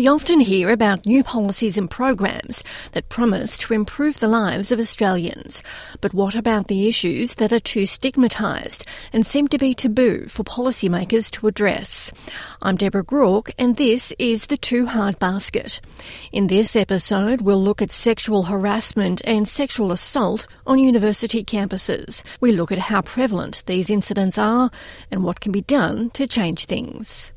We often hear about new policies and programs that promise to improve the lives of Australians. But what about the issues that are too stigmatised and seem to be taboo for policymakers to address? I'm Deborah Groarke and this is The Too Hard Basket. In this episode, we'll look at sexual harassment and sexual assault on university campuses. We look at how prevalent these incidents are and what can be done to change things.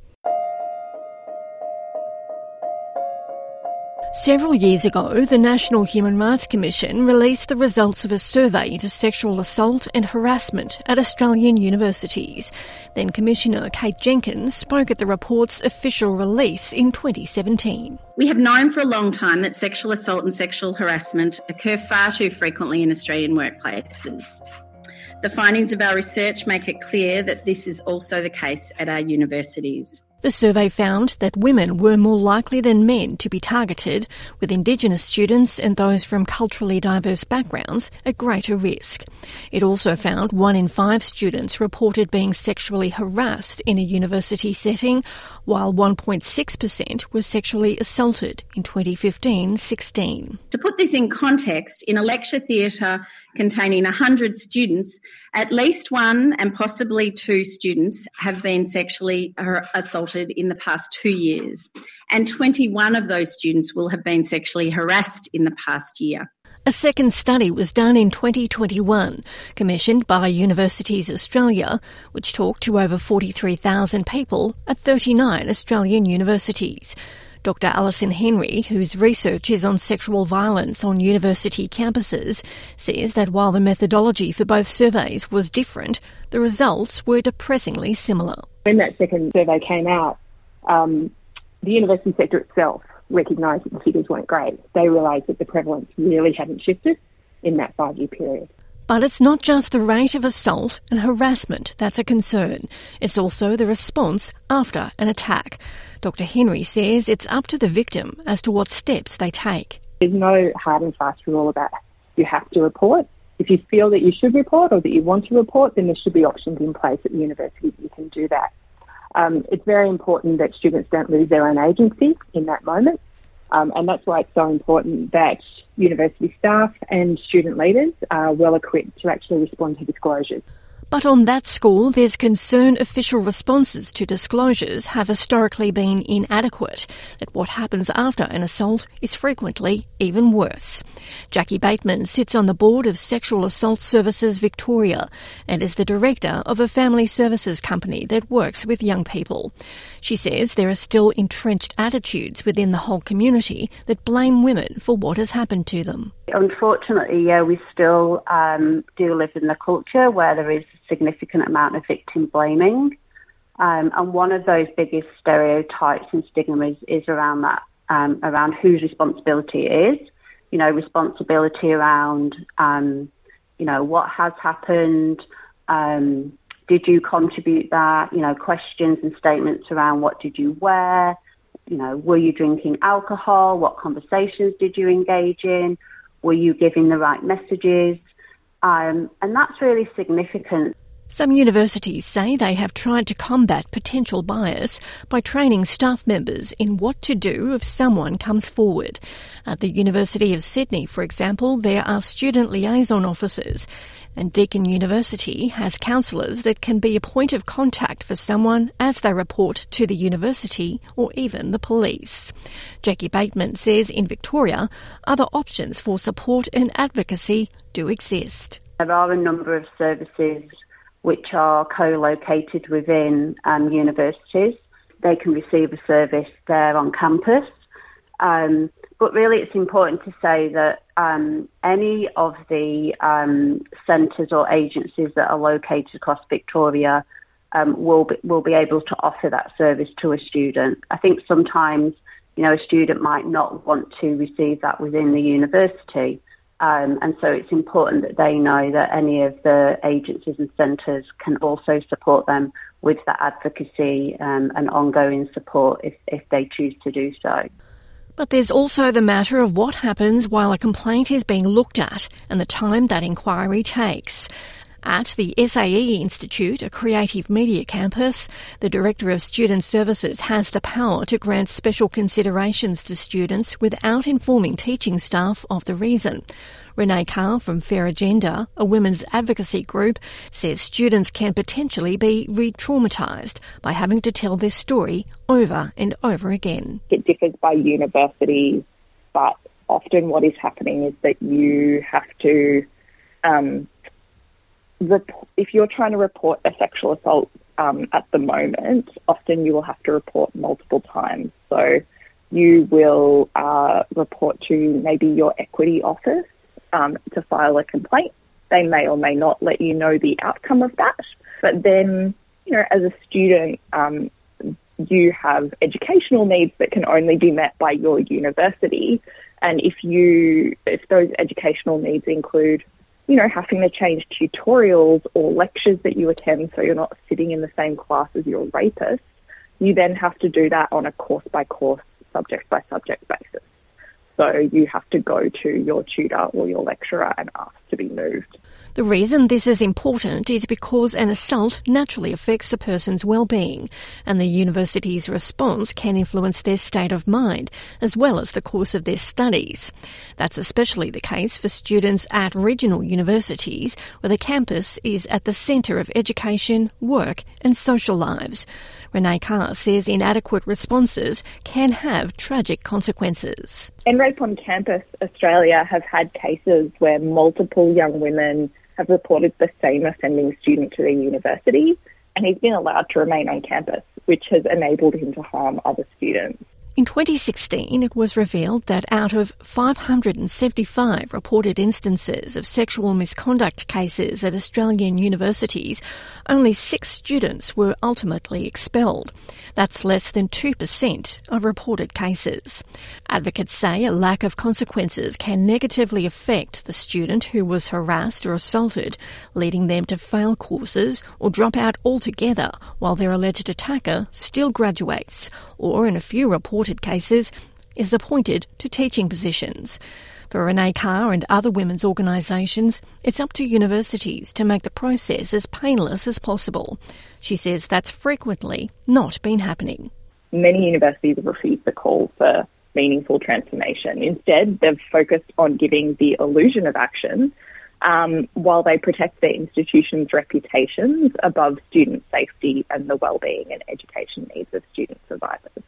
Several years ago, the National Human Rights Commission released the results of a survey into sexual assault and harassment at Australian universities. Then Commissioner Kate Jenkins spoke at the report's official release in 2017. We have known for a long time that sexual assault and sexual harassment occur far too frequently in Australian workplaces. The findings of our research make it clear that this is also the case at our universities. The survey found that women were more likely than men to be targeted, with Indigenous students and those from culturally diverse backgrounds at greater risk. It also found one in five students reported being sexually harassed in a university setting, while 1.6% were sexually assaulted in 2015-16. To put this in context, in a lecture theatre containing 100 students, at least one and possibly two students have been sexually assaulted in the past two years, and 21 of those students will have been sexually harassed in the past year. A second study was done in 2021, commissioned by Universities Australia, which talked to over 43,000 people at 39 Australian universities. Dr. Alison Henry, whose research is on sexual violence on university campuses, says that while the methodology for both surveys was different, the results were depressingly similar. When that second survey came out, um, the university sector itself recognised that the figures weren't great. They realised that the prevalence really hadn't shifted in that five year period. But it's not just the rate of assault and harassment that's a concern. It's also the response after an attack. Dr. Henry says it's up to the victim as to what steps they take. There's no hard and fast rule about you have to report. If you feel that you should report or that you want to report, then there should be options in place at the university that you can do that. Um, it's very important that students don't lose their own agency in that moment. Um, and that's why it's so important that university staff and student leaders are well equipped to actually respond to disclosures. But on that score, there's concern official responses to disclosures have historically been inadequate, that what happens after an assault is frequently even worse. Jackie Bateman sits on the board of Sexual Assault Services Victoria and is the director of a family services company that works with young people. She says there are still entrenched attitudes within the whole community that blame women for what has happened to them. Unfortunately, yeah, we still um, do live in the culture where there is significant amount of victim blaming. Um, and one of those biggest stereotypes and stigmas is around that, um, around whose responsibility it is. You know, responsibility around, um, you know, what has happened. Um, did you contribute that? You know, questions and statements around what did you wear? You know, were you drinking alcohol? What conversations did you engage in? Were you giving the right messages? Um, and that's really significant. Some universities say they have tried to combat potential bias by training staff members in what to do if someone comes forward. At the University of Sydney, for example, there are student liaison officers, and Deakin University has counsellors that can be a point of contact for someone as they report to the university or even the police. Jackie Bateman says in Victoria, other options for support and advocacy do exist. There are a number of services which are co-located within um, universities. They can receive a service there on campus. Um, but really, it's important to say that um, any of the um, centres or agencies that are located across Victoria um, will be, will be able to offer that service to a student. I think sometimes, you know, a student might not want to receive that within the university. Um, and so it's important that they know that any of the agencies and centres can also support them with that advocacy um, and ongoing support if, if they choose to do so. But there's also the matter of what happens while a complaint is being looked at and the time that inquiry takes. At the SAE Institute, a creative media campus, the Director of Student Services has the power to grant special considerations to students without informing teaching staff of the reason. Renee Carr from Fair Agenda, a women's advocacy group, says students can potentially be re traumatised by having to tell their story over and over again. It differs by university, but often what is happening is that you have to um, if you're trying to report a sexual assault um, at the moment, often you will have to report multiple times. So you will uh, report to maybe your equity office um, to file a complaint. They may or may not let you know the outcome of that. But then, you know, as a student, um, you have educational needs that can only be met by your university. And if you, if those educational needs include you know, having to change tutorials or lectures that you attend so you're not sitting in the same class as your rapist, you then have to do that on a course by course, subject by subject basis. So you have to go to your tutor or your lecturer and ask to be moved. The reason this is important is because an assault naturally affects a person's well-being, and the university's response can influence their state of mind, as well as the course of their studies. That's especially the case for students at regional universities, where the campus is at the centre of education, work and social lives. Renee Carr says inadequate responses can have tragic consequences. End Rape on Campus Australia have had cases where multiple young women have reported the same offending student to their university, and he's been allowed to remain on campus, which has enabled him to harm other students. In 2016, it was revealed that out of 575 reported instances of sexual misconduct cases at Australian universities, only six students were ultimately expelled. That's less than 2% of reported cases. Advocates say a lack of consequences can negatively affect the student who was harassed or assaulted, leading them to fail courses or drop out altogether while their alleged attacker still graduates, or in a few reported cases, is appointed to teaching positions. For Renee Carr and other women's organisations, it's up to universities to make the process as painless as possible. She says that's frequently not been happening. Many universities have refused the call for meaningful transformation. Instead, they've focused on giving the illusion of action um, while they protect their institutions' reputations above student safety and the well-being and education needs of student survivors.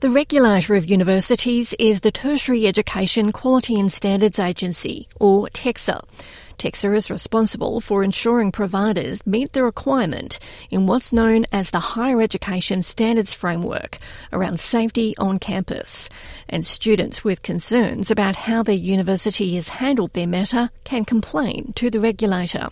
The regulator of universities is the Tertiary Education Quality and Standards Agency, or TEQSA. TEQSA is responsible for ensuring providers meet the requirement in what's known as the Higher Education Standards Framework around safety on campus. And students with concerns about how their university has handled their matter can complain to the regulator.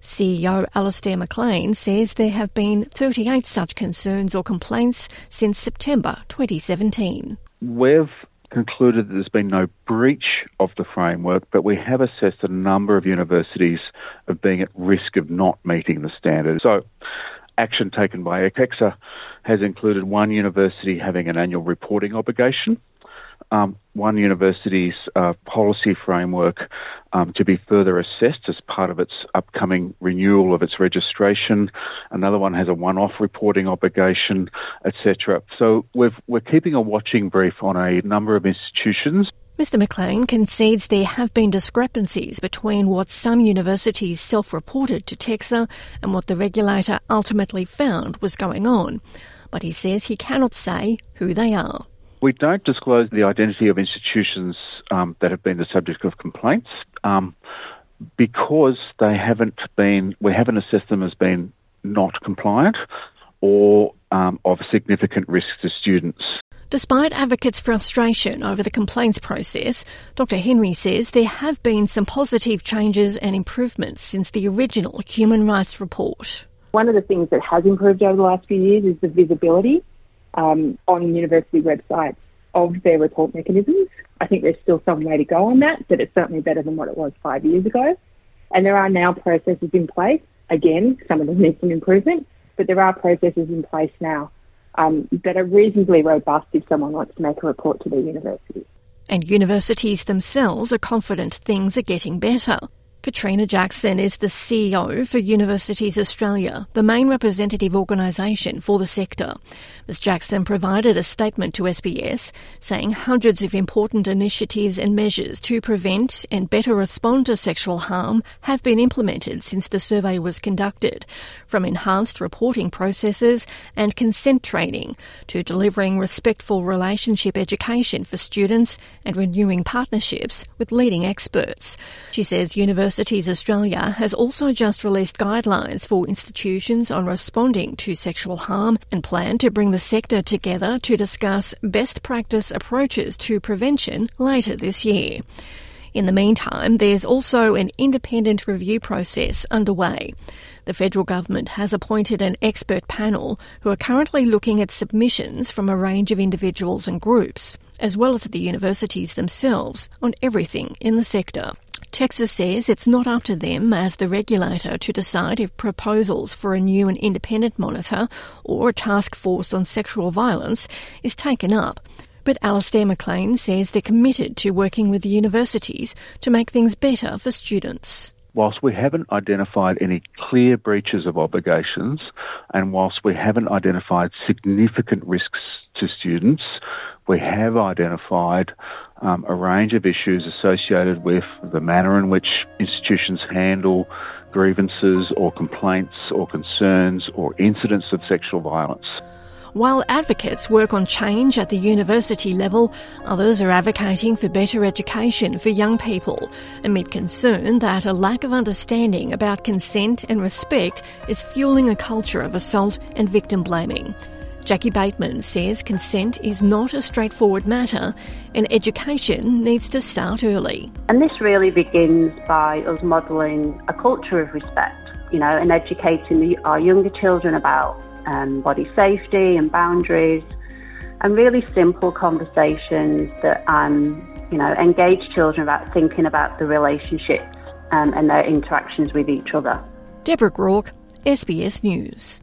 CEO Alastair McLean says there have been 38 such concerns or complaints since September 2017. We've concluded that there's been no breach of the framework, but we have assessed a number of universities of being at risk of not meeting the standard. So, action taken by TEQSA has included one university having an annual reporting obligation um, one university's uh, policy framework um, to be further assessed as part of its upcoming renewal of its registration. Another one has a one-off reporting obligation, etc. So we are keeping a watching brief on a number of institutions. Mr McLean concedes there have been discrepancies between what some universities self-reported to TEQSA and what the regulator ultimately found was going on. But he says he cannot say who they are. We don't disclose the identity of institutions um, that have been the subject of complaints um, because they haven't been, we haven't assessed them as being not compliant or um, of significant risk to students. Despite advocates' frustration over the complaints process, Dr. Henry says there have been some positive changes and improvements since the original Human Rights Report. One of the things that has improved over the last few years is the visibility um, on university websites of their report mechanisms. I think there's still some way to go on that, but it's certainly better than what it was five years ago. And there are now processes in place. Again, some of them need some improvement, but there are processes in place now um, that are reasonably robust if someone wants to make a report to their university. And universities themselves are confident things are getting better. Catriona Jackson is the CEO for Universities Australia, the main representative organisation for the sector. Ms Jackson provided a statement to SBS saying hundreds of important initiatives and measures to prevent and better respond to sexual harm have been implemented since the survey was conducted, from enhanced reporting processes and consent training to delivering respectful relationship education for students and renewing partnerships with leading experts. She says Universities Australia has also just released guidelines for institutions on responding to sexual harm and plan to bring the sector together to discuss best practice approaches to prevention later this year. In the meantime, there's also an independent review process underway. The federal government has appointed an expert panel who are currently looking at submissions from a range of individuals and groups, as well as the universities themselves, on everything in the sector. TEQSA says it's not up to them as the regulator to decide if proposals for a new and independent monitor or a task force on sexual violence is taken up. But Alastair McLean says they're committed to working with the universities to make things better for students. Whilst we haven't identified any clear breaches of obligations, and whilst we haven't identified significant risks to students, we have identified um, a range of issues associated with the manner in which institutions handle grievances or complaints or concerns or incidents of sexual violence. While advocates work on change at the university level, others are advocating for better education for young people, amid concern that a lack of understanding about consent and respect is fueling a culture of assault and victim blaming. Jackie Bateman says consent is not a straightforward matter and education needs to start early. And this really begins by us modelling a culture of respect, you know, and educating our younger children about um, body safety and boundaries and really simple conversations that um, you know engage children about thinking about the relationships um, and their interactions with each other. Deborah Groarke, SBS News.